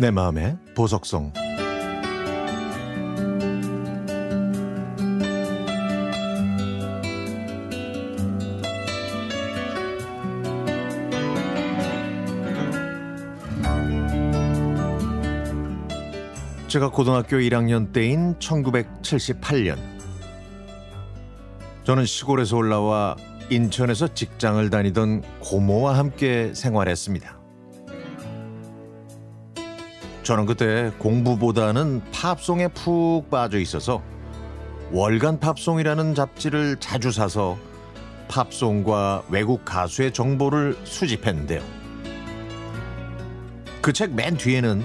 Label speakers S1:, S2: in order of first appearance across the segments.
S1: 내 마음의 보석성 제가 고등학교 1학년 때인 1978년 저는 시골에서 올라와 인천에서 직장을 다니던 고모와 함께 생활했습니다. 저는 그때 공부보다는 팝송에 푹 빠져 있어서 월간 팝송이라는 잡지를 자주 사서 팝송과 외국 가수의 정보를 수집했는데요. 그 책 맨 뒤에는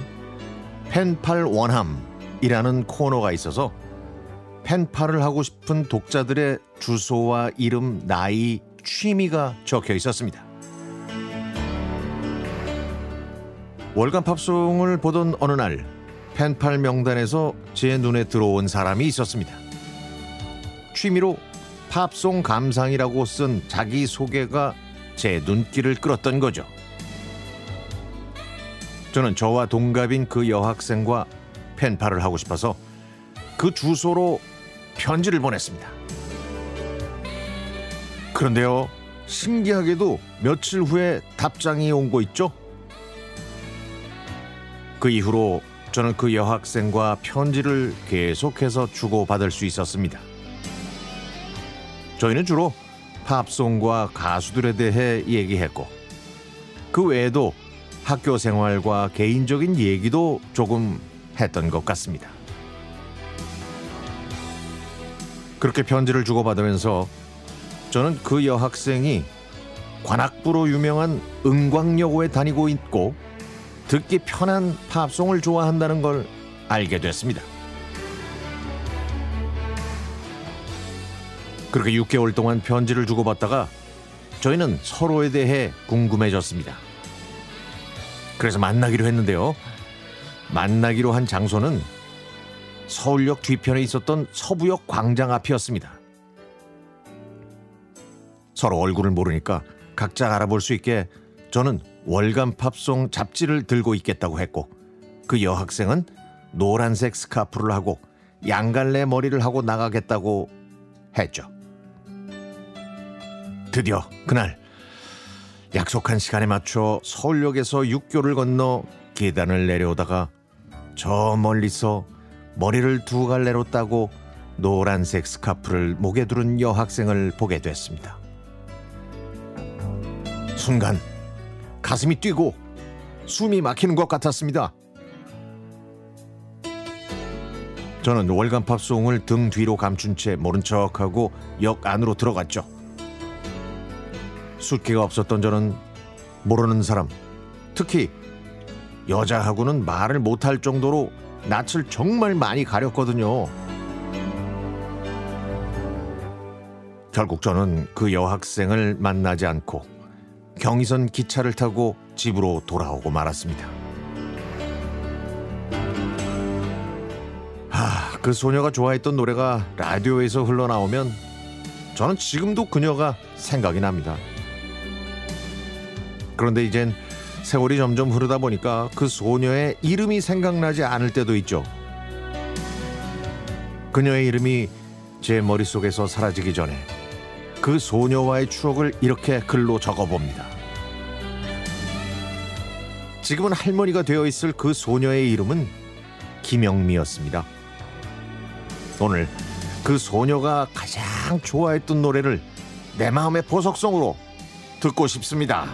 S1: 펜팔 원함이라는 코너가 있어서 펜팔을 하고 싶은 독자들의 주소와 이름, 나이, 취미가 적혀 있었습니다. 월간 팝송을 보던 어느 날 펜팔 명단에서 제 눈에 들어온 사람이 있었습니다. 취미로 팝송 감상이라고 쓴 자기 소개가 제 눈길을 끌었던 거죠. 저는 저와 동갑인 그 여학생과 펜팔을 하고 싶어서 그 주소로 편지를 보냈습니다. 그런데요, 신기하게도 며칠 후에 답장이 온 거 있죠? 그 이후로 저는 그 여학생과 편지를 계속해서 주고받을 수 있었습니다. 저희는 주로 팝송과 가수들에 대해 얘기했고, 그 외에도 학교 생활과 개인적인 얘기도 조금 했던 것 같습니다. 그렇게 편지를 주고받으면서 저는 그 여학생이 관악부로 유명한 은광여고에 다니고 있고 듣기 편한 팝송을 좋아한다는 걸 알게 됐습니다. 그렇게 6개월 동안 편지를 주고받다가 저희는 서로에 대해 궁금해졌습니다. 그래서 만나기로 했는데요. 만나기로 한 장소는 서울역 뒤편에 있었던 서부역 광장 앞이었습니다. 서로 얼굴을 모르니까 각자 알아볼 수 있게 저는 월간 팝송 잡지를 들고 있겠다고 했고 그 여학생은 노란색 스카프를 하고 양갈래 머리를 하고 나가겠다고 했죠. 드디어 그날 약속한 시간에 맞춰 서울역에서 육교를 건너 계단을 내려오다가 저 멀리서 머리를 두 갈래로 따고 노란색 스카프를 목에 두른 여학생을 보게 됐습니다. 순간 가슴이 뛰고 숨이 막히는 것 같았습니다. 저는 월간 팝송을 등 뒤로 감춘 채 모른 척하고 역 안으로 들어갔죠. 숫기가 없었던 저는 모르는 사람, 특히 여자하고는 말을 못할 정도로 낯을 정말 많이 가렸거든요. 결국 저는 그 여학생을 만나지 않고 경의선 기차를 타고 집으로 돌아오고 말았습니다. 하, 그 소녀가 좋아했던 노래가 라디오에서 흘러나오면 저는 지금도 그녀가 생각이 납니다. 그런데 이젠 세월이 점점 흐르다 보니까 그 소녀의 이름이 생각나지 않을 때도 있죠. 그녀의 이름이 제 머릿속에서 사라지기 전에 그 소녀와의 추억을 이렇게 글로 적어봅니다. 지금은 할머니가 되어 있을 그 소녀의 이름은 김영미였습니다. 오늘 그 소녀가 가장 좋아했던 노래를 내 마음의 보석성으로 듣고 싶습니다.